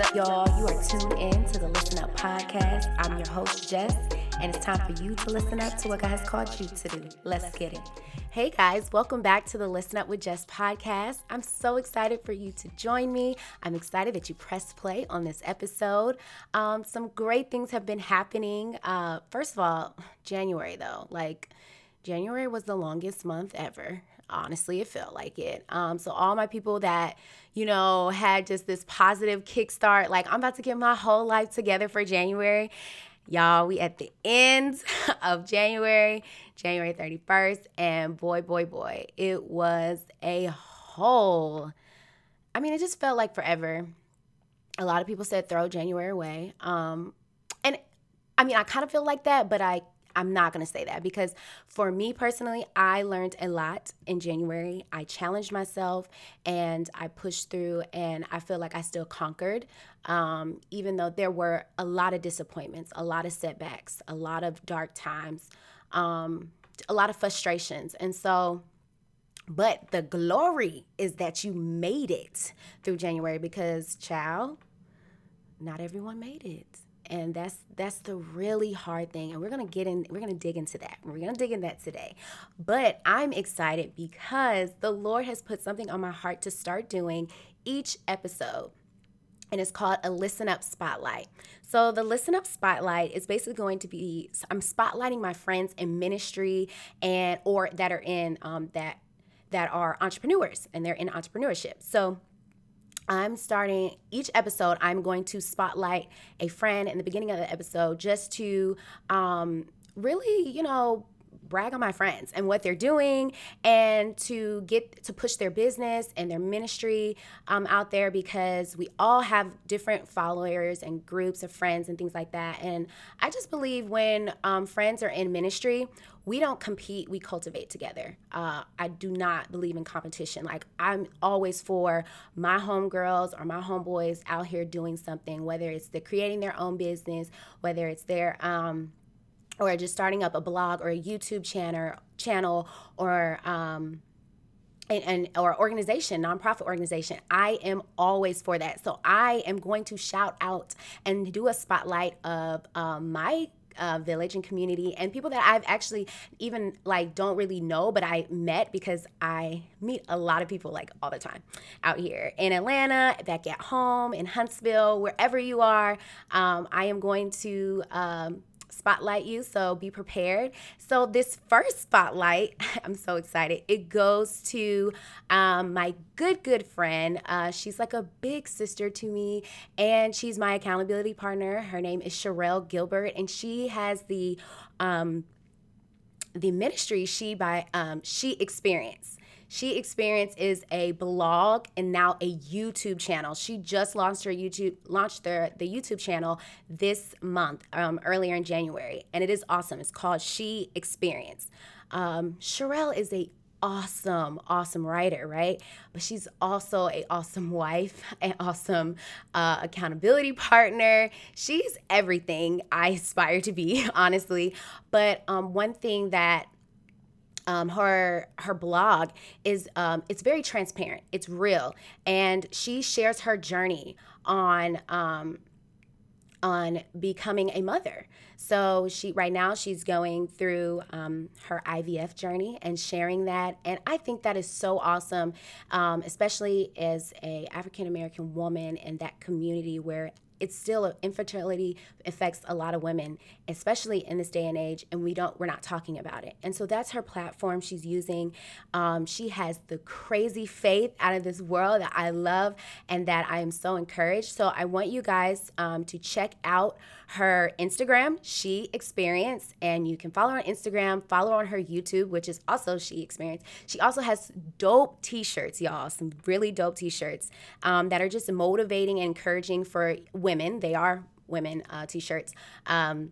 Up, y'all? You are tuned in to the Listen Up podcast. I'm your host, Jess, and it's time for you to listen up to what God has called you to do. Let's get it. Hey guys, welcome back to the Listen Up with Jess podcast. I'm so excited for you to join me. I'm excited that you pressed play on this episode. Um, some great things have been happening. Uh, first of all, January though, like January was the longest month ever honestly it felt like it. Um, so all my people that you know had just this positive kickstart like i'm about to get my whole life together for january. Y'all we at the end of january january 31st and boy boy boy it was a whole i mean it just felt like forever. A lot of people said throw january away. Um, and i mean i kind of feel like that but i I'm not going to say that because for me personally, I learned a lot in January. I challenged myself and I pushed through, and I feel like I still conquered, um, even though there were a lot of disappointments, a lot of setbacks, a lot of dark times, um, a lot of frustrations. And so, but the glory is that you made it through January because, child, not everyone made it and that's that's the really hard thing. And we're gonna get in we're gonna dig into that. We're gonna dig in that today. But i'm excited because the lord has put something on my heart to start doing each episode. And it's called a listen up spotlight. So the listen up spotlight is basically going to be i'm spotlighting my friends in ministry and or that are in um, that that are entrepreneurs and they're in entrepreneurship. So I'm starting each episode, I'm going to spotlight a friend in the beginning of the episode just to um, really, you know, brag on my friends and what they're doing and to get to push their business and their ministry um, out there because we all have different followers and groups of friends and things like that. And i just believe when um, friends are in ministry we don't compete we cultivate together. Uh, i do not believe in competition. Like i'm always for my homegirls or my homeboys out here doing something whether it's they're creating their own business whether it's their um, or just starting up a blog or a YouTube channel, channel or um, and, and, or organization, nonprofit organization, I am always for that. So I am going to shout out and do a spotlight of um, my uh, village and community and people that I've actually even like don't really know, but I met because I meet a lot of people like all the time out here in Atlanta, back at home, in Huntsville, wherever you are. Um, I am going to um, spotlight you, so be prepared. So, this first spotlight, I'm so excited. It goes to um, my good, good friend. Uh, she's like a big sister to me, and she's my accountability partner. Her name is Sherelle Gilbert, and she has the um, the ministry she by um, she experienced she Experience is a blog and now a YouTube channel. She just launched her YouTube launched their the YouTube channel this month, um, earlier in January, and it is awesome. It's called She Experience. Um, Sherelle is a awesome, awesome writer, right? But she's also a awesome wife, an awesome uh, accountability partner. She's everything I aspire to be, honestly. But um, one thing that um, her her blog is um, it's very transparent. It's real. And she shares her journey on um, on becoming a mother. So she right now she's going through um, her ivf journey and sharing that. And i think that is so awesome um, especially as a african american woman in that community where it's still infertility affects a lot of women especially in this day and age and we don't we're not talking about it. And so that's her platform she's using. Um, she has the crazy faith out of this world that i love and that i am so encouraged. So i want you guys um, to check out her instagram she experience and you can follow her on instagram follow on her youtube which is also she experience she also has dope t-shirts y'all some really dope t-shirts um, that are just motivating and encouraging for women they are women uh, t-shirts um,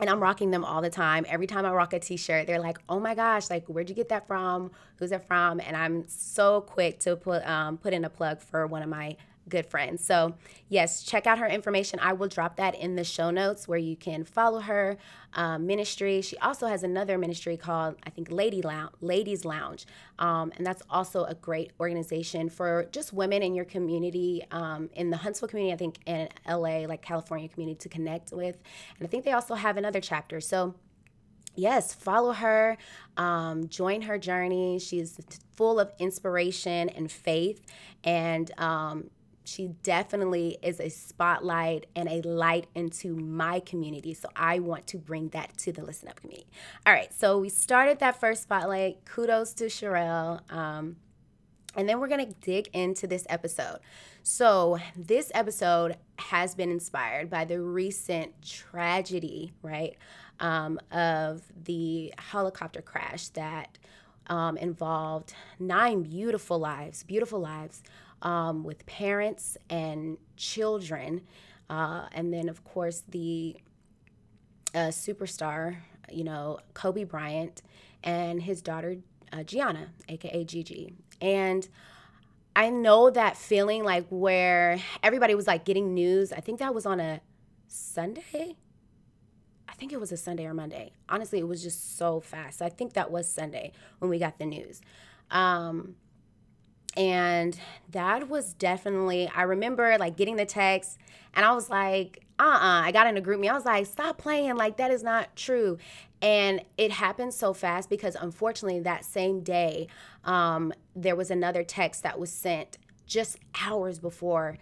and I'm rocking them all the time. Every time I rock a t-shirt, they're like, "Oh my gosh, like where'd you get that from? Who's it from?" And I'm so quick to put um, put in a plug for one of my good friend. So, yes, check out her information. I will drop that in the show notes where you can follow her um, ministry. She also has another ministry called, I think, Lady Lounge, Ladies Lounge. Um, and that's also a great organization for just women in your community, um, in the Huntsville community, I think, in LA, like California community to connect with. And I think they also have another chapter. So, yes, follow her, um, join her journey. She's full of inspiration and faith. And um, she definitely is a spotlight and a light into my community. So I want to bring that to the Listen Up community. All right, so we started that first spotlight. Kudos to Sherelle. Um, and then we're going to dig into this episode. So, this episode has been inspired by the recent tragedy, right, um, of the helicopter crash that um, involved nine beautiful lives, beautiful lives um, with parents and children. Uh, and then, of course, the uh, superstar, you know, Kobe Bryant and his daughter, uh, Gianna, aka Gigi. And I know that feeling like where everybody was like getting news. I think that was on a Sunday. I think it was a Sunday or Monday. Honestly, it was just so fast. I think that was Sunday when we got the news. Um, and that was definitely, I remember like getting the text and I was like, uh uh-uh. uh I got in a GroupMe. I was like, stop playing. Like, that is not true. And it happened so fast because unfortunately, that same day, um, there was another text that was sent just hours before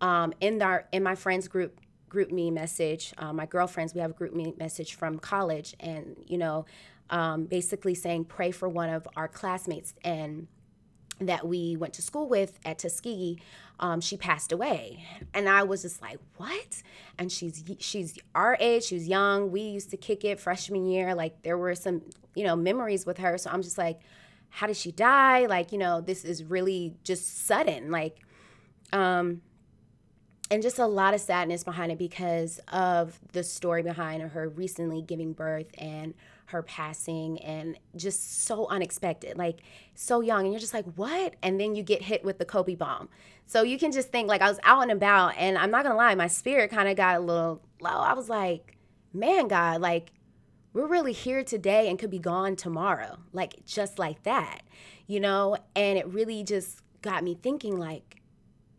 um, in our in my friends group GroupMe message uh, my girlfriends we have a GroupMe message from college and you know um, basically saying pray for one of our classmates and that we went to school with at Tuskegee, um, she passed away, and I was just like, "What?" And she's she's our age. She was young. We used to kick it freshman year. Like there were some you know memories with her. So I'm just like, "How did she die?" Like you know, this is really just sudden. Like, um, and just a lot of sadness behind it because of the story behind her recently giving birth and her passing and just so unexpected, like so young. And you're just like, what? And then you get hit with the Kobe bomb. So you can just think, like, I was out and about, and I'm not gonna lie, my spirit kind of got a little low. I was like, man, God, like, we're really here today and could be gone tomorrow, like, just like that, you know? And it really just got me thinking, like,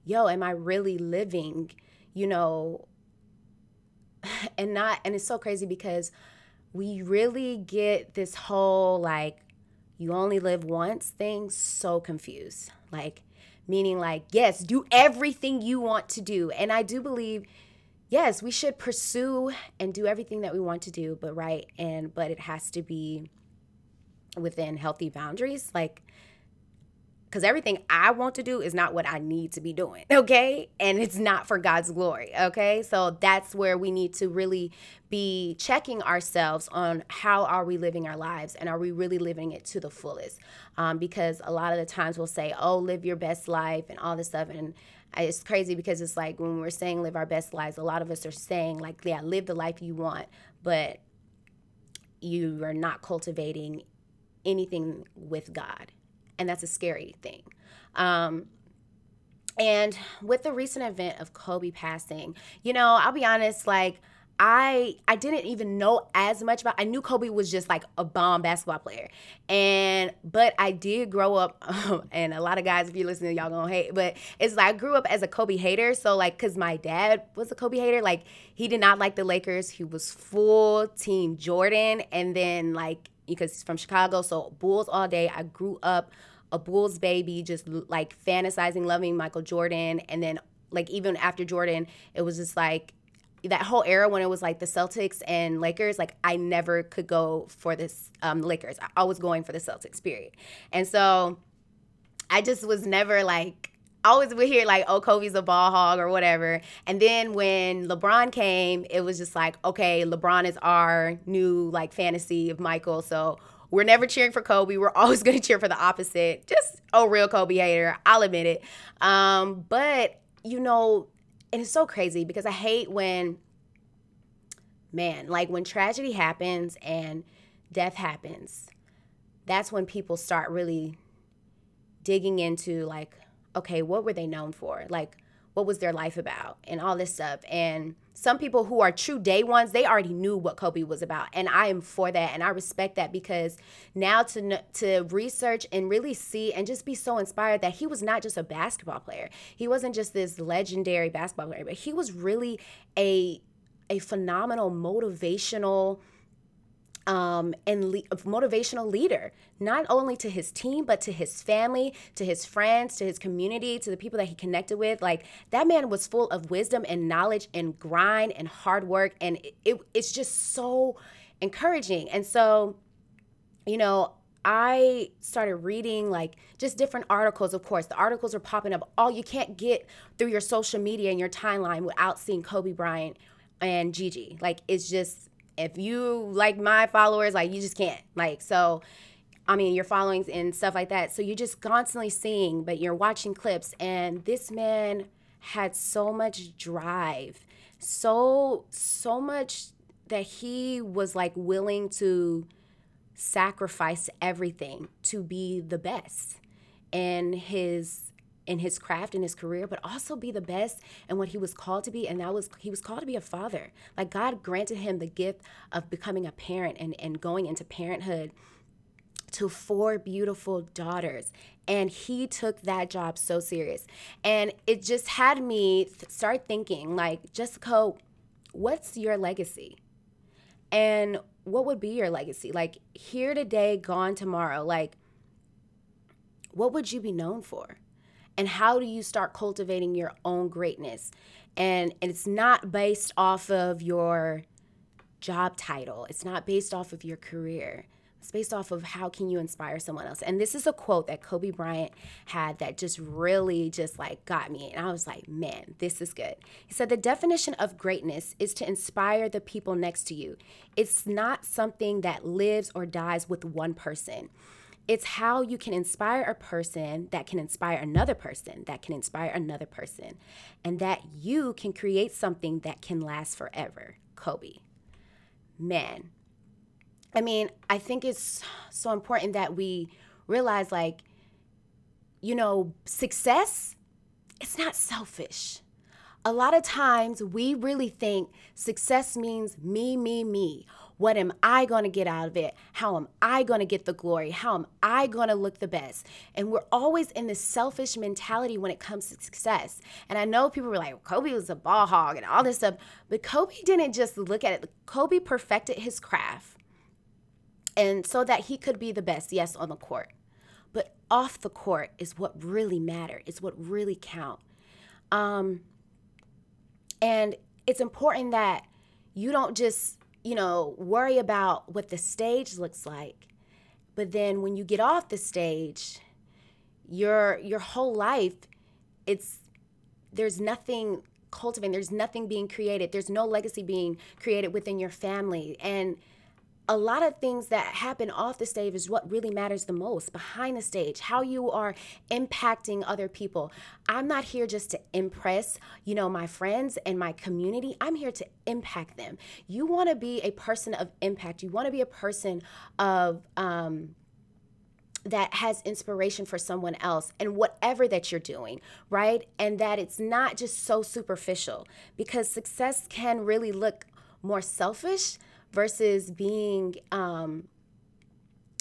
yo, am I really living, you know? And not, and it's so crazy because we really get this whole like you only live once thing so confused. Like, meaning, like, yes, do everything you want to do. And I do believe, yes, we should pursue and do everything that we want to do, but right. And, but it has to be within healthy boundaries. Like, because everything I want to do is not what I need to be doing, okay? And it's not for God's glory, okay? So that's where we need to really be checking ourselves on how are we living our lives and are we really living it to the fullest? Um, because a lot of the times we'll say, oh, live your best life and all this stuff. And it's crazy because it's like when we're saying live our best lives, a lot of us are saying, like, yeah, live the life you want, but you are not cultivating anything with God and that's a scary thing. Um, and with the recent event of Kobe passing, you know, I'll be honest, like I I didn't even know as much about I knew Kobe was just like a bomb basketball player. And but I did grow up and a lot of guys if you listen to y'all gonna hate, but it's like I grew up as a Kobe hater. So like cause my dad was a Kobe hater, like he did not like the Lakers. He was full team Jordan and then like because he's from Chicago. So Bulls all day. I grew up a Bulls baby, just like fantasizing, loving Michael Jordan. And then, like, even after Jordan, it was just like that whole era when it was like the Celtics and Lakers, like I never could go for this um, Lakers. I was going for the Celtics, period. And so I just was never like always would hear like, oh, Kobe's a ball hog or whatever. And then when LeBron came, it was just like, okay, LeBron is our new like fantasy of Michael. So we're never cheering for Kobe. We're always going to cheer for the opposite. Just a real Kobe hater. I'll admit it. Um, but you know, and it's so crazy because I hate when, man, like when tragedy happens and death happens. That's when people start really digging into like, okay, what were they known for? Like, what was their life about and all this stuff. And some people who are true day ones, they already knew what Kobe was about, and I am for that, and I respect that because now to to research and really see and just be so inspired that he was not just a basketball player, he wasn't just this legendary basketball player, but he was really a a phenomenal motivational um, and le- motivational leader, not only to his team, but to his family, to his friends, to his community, to the people that he connected with. Like that man was full of wisdom and knowledge and grind and hard work. And it, it it's just so encouraging. And so, you know, I started reading like just different articles. Of course, the articles are popping up. All you can't get through your social media and your timeline without seeing Kobe Bryant and Gigi. Like it's just if you like my followers, like you just can't. Like so I mean, your followings and stuff like that. So you're just constantly seeing, but you're watching clips and this man had so much drive. So so much that he was like willing to sacrifice everything to be the best in his in his craft in his career but also be the best in what he was called to be and that was he was called to be a father. Like god granted him the gift of becoming a parent and, and going into parenthood to four beautiful daughters and he took that job so serious. And it just had me th- start thinking like jessica what's your legacy? And what would be your legacy? Like here today gone tomorrow like what would you be known for and how do you start cultivating your own greatness? And, and it's not based off of your job title. It's not based off of your career. It's based off of how can you inspire someone else? And this is a quote that kobe bryant had that just really just like got me. And i was like man this is good. He said the definition of greatness is to inspire the people next to you. It's not something that lives or dies with one person it's how you can inspire a person that can inspire another person that can inspire another person and that you can create something that can last forever. Kobe. Man. I mean i think it's so important that we realize like you know success it's not selfish. A lot of times we really think success means me me me what am I going to get out of it? How am I going to get the glory? How am I going to look the best? And we're always in this selfish mentality when it comes to success. And I know people were like, Kobe was a ball hog and all this stuff, but Kobe didn't just look at it. Kobe perfected his craft. And so that he could be the best, yes, on the court. But off the court is what really matter. It's what really count. Um, and it's important that you don't just you know, worry about what the stage looks like. But then when you get off the stage, your your whole life it's there's nothing cultivating, there's nothing being created. There's no legacy being created within your family. And a lot of things that happen off the stage is what really matters the most behind the stage how you are impacting other people. I'm not here just to impress you know my friends and my community. I'm here to impact them. You want to be a person of impact. You want to be a person of um, that has inspiration for someone else and whatever that you're doing, right? And that it's not just so superficial because success can really look more selfish versus being um,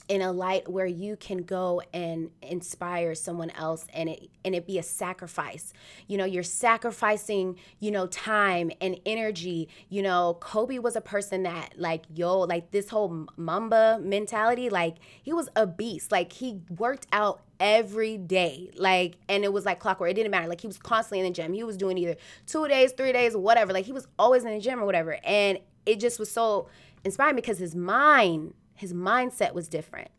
in a light where you can go and inspire someone else and it and it be a sacrifice. You know you're sacrificing you know time and energy. You know kobe was a person that like yo like this whole mamba mentality like he was a beast. Like he worked out every day like and it was like clockwork. It didn't matter. Like he was constantly in the gym. He was doing either two days three days whatever. Like he was always in the gym or whatever. And it just was so inspiring because his mind, his mindset was different.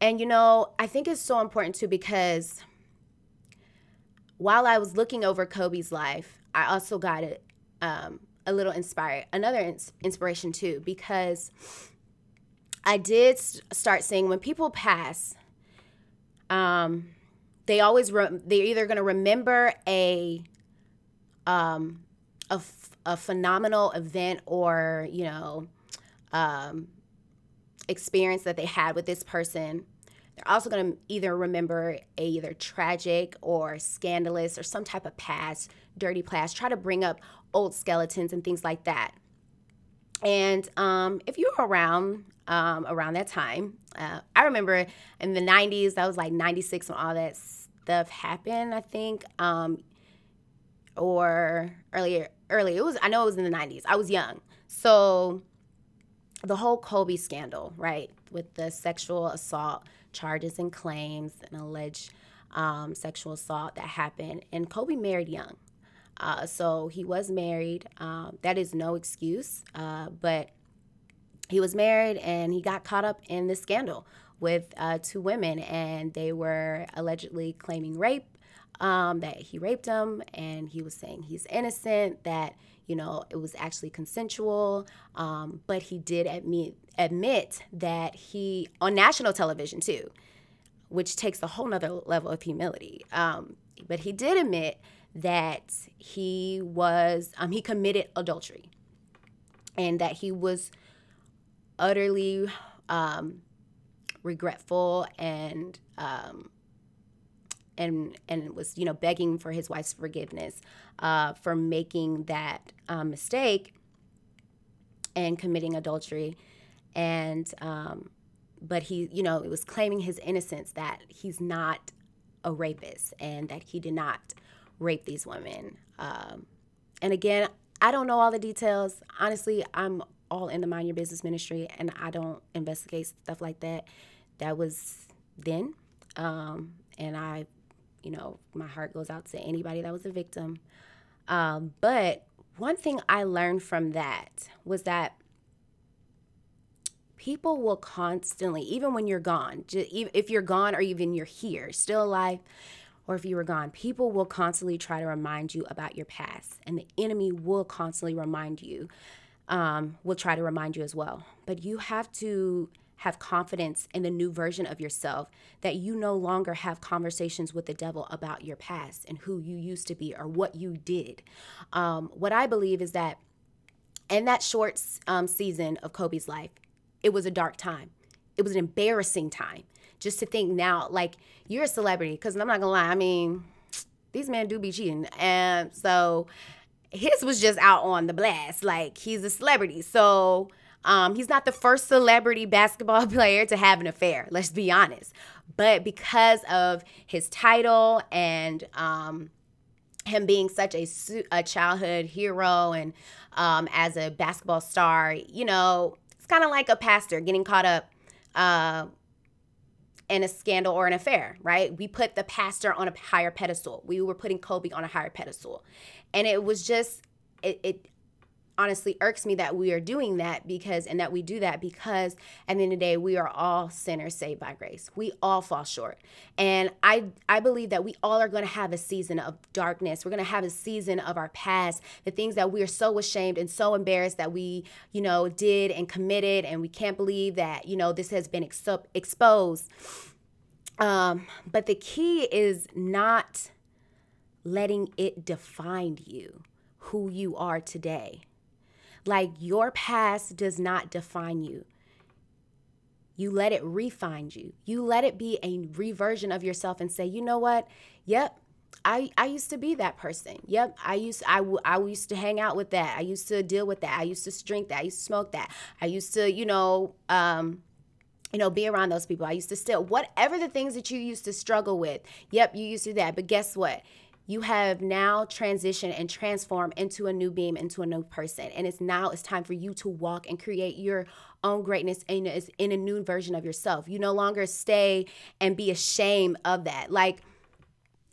And you know, I think it's so important too because while I was looking over Kobe's life, I also got it um, a little inspired, another ins- inspiration too, because I did start seeing when people pass, um, they always re- they're either going to remember a um, a a phenomenal event or you know um, experience that they had with this person they're also going to either remember a either tragic or scandalous or some type of past, dirty past, try to bring up old skeletons and things like that. And um, if you were around um, around that time, uh, I remember in the 90s, that was like 96 when all that stuff happened, I think, um, or earlier. Earlier, it was. I know it was in the 90s. I was young, so the whole Kobe scandal, right, with the sexual assault charges and claims and alleged um, sexual assault that happened, and Kobe married young. Uh, so he was married. Um, that is no excuse, uh, but he was married and he got caught up in this scandal with uh, two women, and they were allegedly claiming rape. Um, that he raped them, and he was saying he's innocent. That you know it was actually consensual, um, but he did admit admit that he on national television too, which takes a whole nother level of humility. Um, but he did admit that he was um, he committed adultery and that he was utterly um, regretful and um, and and was you know begging for his wife's forgiveness uh, for making that um, mistake and committing adultery and um, but he you know it was claiming his innocence that he's not a rapist and that he did not rape these women. Um, and again, I don't know all the details. Honestly, I'm all in the mind your business ministry and I don't investigate stuff like that. That was then. Um, and I, you know, my heart goes out to anybody that was a victim. Um, but one thing I learned from that was that people will constantly, even when you're gone, if you're gone or even you're here, still alive, or if you were gone, people will constantly try to remind you about your past, and the enemy will constantly remind you, um, will try to remind you as well. But you have to have confidence in the new version of yourself that you no longer have conversations with the devil about your past and who you used to be or what you did. Um, what I believe is that in that short um, season of Kobe's life, it was a dark time. It was an embarrassing time just to think now, like you're a celebrity, because I'm not gonna lie, I mean, these men do be cheating, and so his was just out on the blast, like he's a celebrity, so. Um, he's not the first celebrity basketball player to have an affair, let's be honest. But because of his title and um, him being such a, a childhood hero and um, as a basketball star, you know, it's kind of like a pastor getting caught up uh, in a scandal or an affair, right? We put the pastor on a higher pedestal. We were putting Kobe on a higher pedestal. And it was just, it, it honestly irks me that we are doing that because and that we do that because at the end of the day we are all sinners saved by grace. We all fall short. And i i believe that we all are going to have a season of darkness. We're going to have a season of our past the things that we are so ashamed and so embarrassed that we you know did and committed and we can't believe that you know this has been ex- exposed. Um but the key is not letting it define you who you are today like your past does not define you. You let it refine you. You let it be a reversion of yourself and say, you know what? Yep, I, I used to be that person. Yep, I used I, I used to hang out with that. I used to deal with that. I used to drink that. I used to smoke that. I used to, you know, um, you know, be around those people. I used to steal. Whatever the things that you used to struggle with. Yep, you used to do that. But guess what? You have now transitioned and transformed into a new being, into a new person. And it's now it's time for you to walk and create your own greatness in a, in a new version of yourself. You no longer stay and be ashamed of that. Like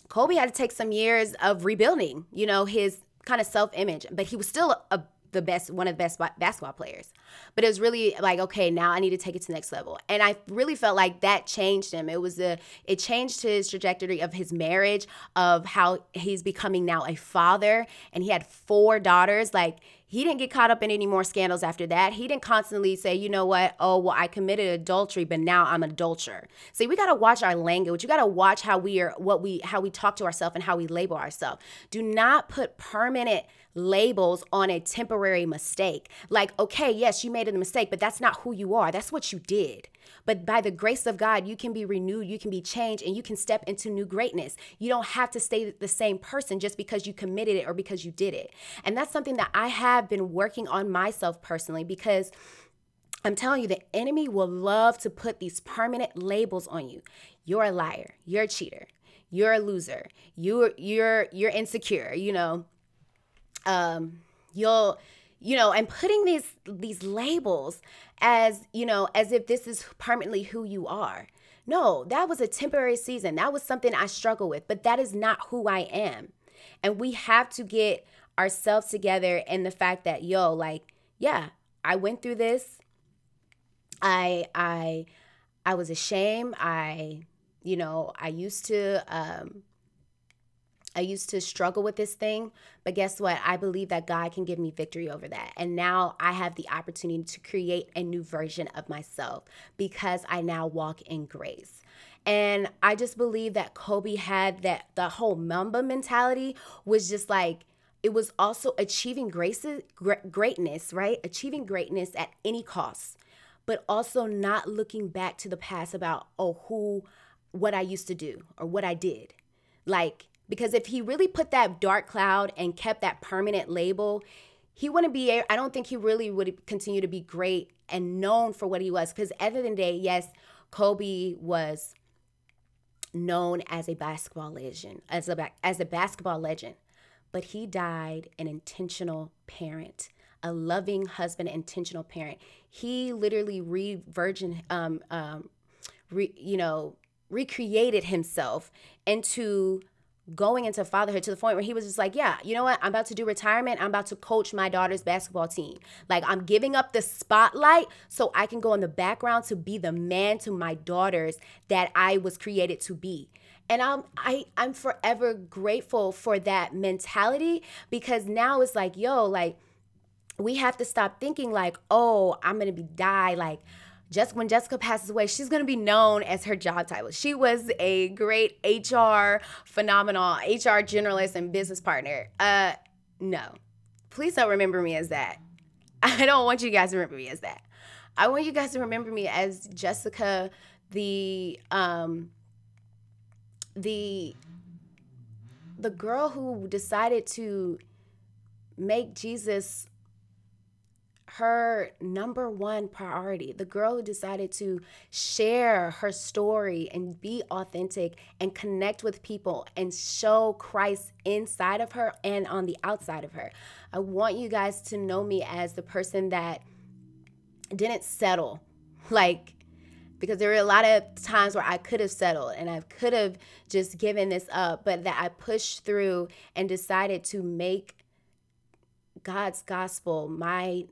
Kobe had to take some years of rebuilding, you know, his kind of self image, but he was still a the best one of the best basketball players but it was really like okay now i need to take it to the next level and i really felt like that changed him it was a it changed his trajectory of his marriage of how he's becoming now a father and he had four daughters like he didn't get caught up in any more scandals after that. He didn't constantly say, you know what, oh, well, I committed adultery, but now I'm an adulterer. See, we gotta watch our language. You gotta watch how we are, what we, how we talk to ourselves and how we label ourselves. Do not put permanent labels on a temporary mistake. Like, okay, yes, you made a mistake, but that's not who you are. That's what you did. But by the grace of God, you can be renewed, you can be changed, and you can step into new greatness. You don't have to stay the same person just because you committed it or because you did it. And that's something that I have been working on myself personally because I'm telling you, the enemy will love to put these permanent labels on you. You're a liar, you're a cheater, you're a loser, you're you're you're insecure, you know. Um, you'll you know, and putting these these labels as, you know, as if this is permanently who you are. No, that was a temporary season. That was something I struggle with, but that is not who I am. And we have to get ourselves together in the fact that, yo, like, yeah, I went through this. I I I was ashamed. I, you know, I used to um I used to struggle with this thing, but guess what? I believe that God can give me victory over that. And now I have the opportunity to create a new version of myself because I now walk in grace. And I just believe that Kobe had that the whole Mamba mentality was just like it was also achieving grace, greatness, right? Achieving greatness at any cost, but also not looking back to the past about oh who what I used to do or what I did. Like because if he really put that dark cloud and kept that permanent label, he wouldn't be, I don't think he really would continue to be great and known for what he was. Because at the end of the day, yes, Kobe was known as a basketball legend, as a, as a basketball legend, but he died an intentional parent a loving husband, intentional parent. He literally re virgin, um, um, re, you know, recreated himself into going into fatherhood to the point where he was just like, yeah, you know what? I'm about to do retirement. I'm about to coach my daughter's basketball team. Like I'm giving up the spotlight so I can go in the background to be the man to my daughters that I was created to be. And I'm I I'm forever grateful for that mentality because now it's like, yo, like we have to stop thinking like, oh, I'm gonna be die like just when Jessica passes away, she's going to be known as her job title. She was a great HR phenomenal, HR generalist and business partner. Uh, no, please don't remember me as that. I don't want you guys to remember me as that. I want you guys to remember me as Jessica, the um, the the girl who decided to make Jesus her number one priority. The girl who decided to share her story and be authentic and connect with people and show Christ inside of her and on the outside of her. I want you guys to know me as the person that didn't settle. Like, because there were a lot of times where I could have settled and I could have just given this up, but that I pushed through and decided to make God's gospel my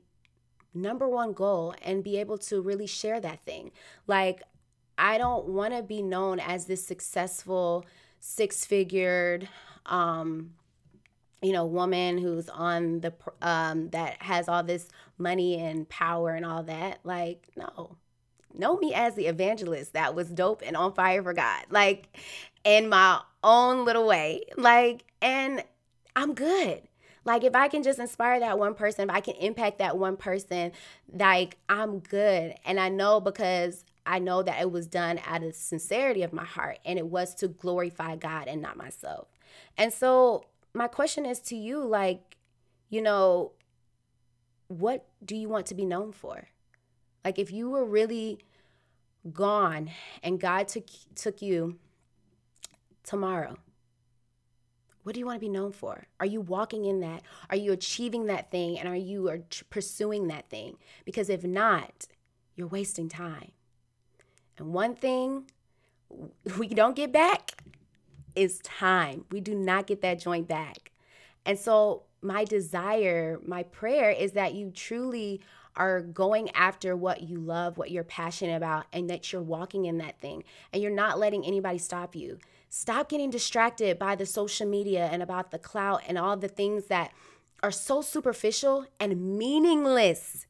number one goal and be able to really share that thing. Like, I don't want to be known as this successful, six figured, um, you know, woman who's on the, um, that has all this money and power and all that. Like, no. Know me as the evangelist that was dope and on fire for God. Like, in my own little way. Like, and I'm good. Like if I can just inspire that one person, if I can impact that one person, like I'm good. And I know because I know that it was done out of sincerity of my heart and it was to glorify God and not myself. And so my question is to you like, you know, what do you want to be known for? Like if you were really gone and God took took you tomorrow what do you want to be known for? Are you walking in that? Are you achieving that thing? And are you are pursuing that thing? Because if not, you're wasting time. And one thing we don't get back is time. We do not get that joint back. And so, my desire, my prayer is that you truly are going after what you love, what you're passionate about, and that you're walking in that thing and you're not letting anybody stop you. Stop getting distracted by the social media and about the clout and all the things that are so superficial and meaningless.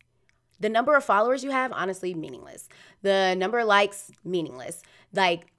The number of followers you have, honestly, meaningless. The number of likes, meaningless. Like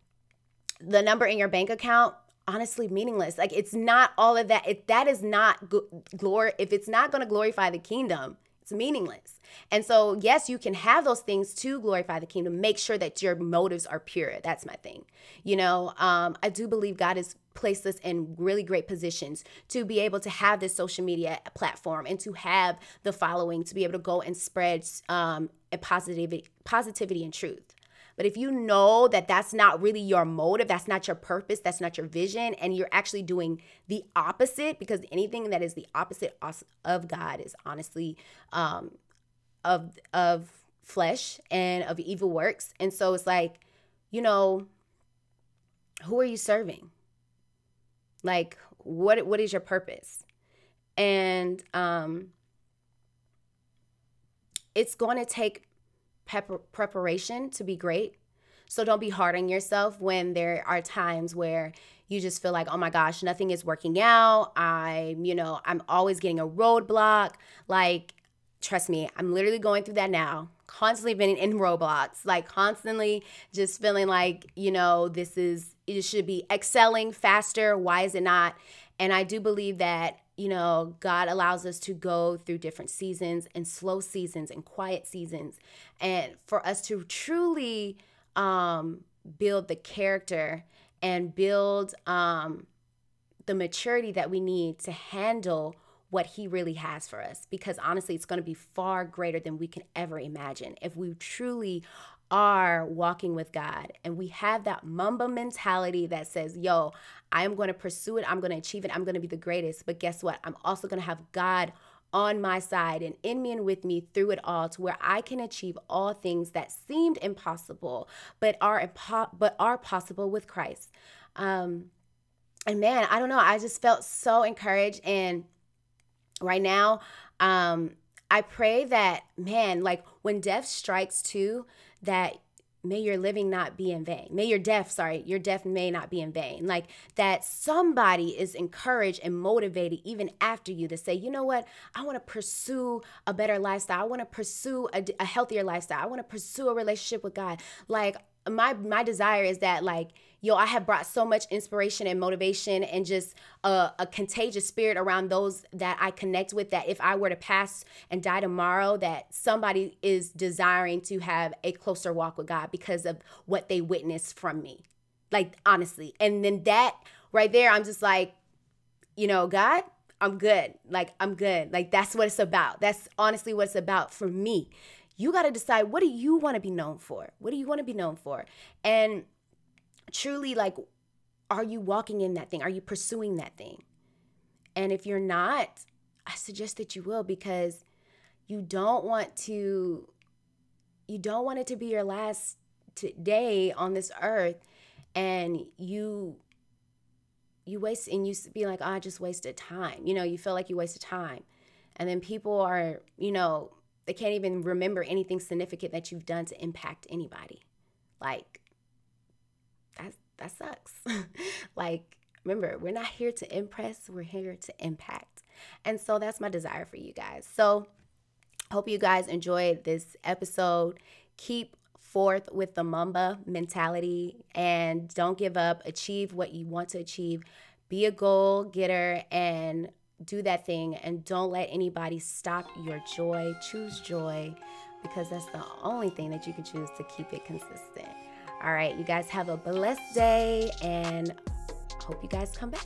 the number in your bank account, honestly meaningless. Like it's not all of that. If that is not glory, if it's not going to glorify the kingdom, it's meaningless. And so, yes, you can have those things to glorify the kingdom. Make sure that your motives are pure. That's my thing. You know, um, I do believe God has placed us in really great positions to be able to have this social media platform and to have the following to be able to go and spread um, positivity, positivity and truth. But if you know that that's not really your motive, that's not your purpose, that's not your vision, and you're actually doing the opposite, because anything that is the opposite of God is honestly um, of of flesh and of evil works. And so it's like, you know, who are you serving? Like, what what is your purpose? And um, it's going to take pep- preparation to be great. So don't be hard on yourself when there are times where you just feel like, oh my gosh, nothing is working out. I'm, you know, I'm always getting a roadblock. Like, trust me, I'm literally going through that now. Constantly been in roadblocks, like constantly just feeling like, you know, this is, it should be excelling faster. Why is it not? And I do believe that you know, God allows us to go through different seasons and slow seasons and quiet seasons. And for us to truly um, build the character and build um, the maturity that we need to handle what He really has for us. Because honestly, it's going to be far greater than we can ever imagine if we truly are walking with God and we have that Mamba mentality that says, yo, I am going to pursue it, I'm going to achieve it, I'm going to be the greatest. But guess what? I'm also going to have God on my side and in me and with me through it all to where I can achieve all things that seemed impossible but are impo- but are possible with Christ. Um and man, I don't know, I just felt so encouraged and right now um I pray that man like when death strikes too that may your living not be in vain. May your death, sorry, your death may not be in vain. Like that somebody is encouraged and motivated even after you to say, you know what, I want to pursue a better lifestyle. I want to pursue a, a healthier lifestyle. I want to pursue a relationship with God. Like my my desire is that like yo i have brought so much inspiration and motivation and just a, a, contagious spirit around those that i connect with that if i were to pass and die tomorrow that somebody is desiring to have a closer walk with god because of what they witnessed from me. Like honestly. And then that right there i'm just like you know god i'm good. Like i'm good. Like that's what it's about. That's honestly what it's about for me. You got to decide what do you want to be known for? What do you want to be known for? And truly, like, are you walking in that thing? Are you pursuing that thing? And if you're not, I suggest that you will because you don't want to you don't want it to be your last day on this earth and you you waste and you be like oh, i just wasted time you know you feel like you wasted time and then people are you know they can't even remember anything significant that you've done to impact anybody. Like that sucks. like remember, we're not here to impress, we're here to impact. And so that's my desire for you guys. So hope you guys enjoyed this episode. Keep forth with the Mamba mentality and don't give up. Achieve what you want to achieve. Be a goal getter and do that thing and don't let anybody stop your joy. Choose joy because that's the only thing that you can choose to keep it consistent. All right, you guys have a blessed day and hope you guys come back.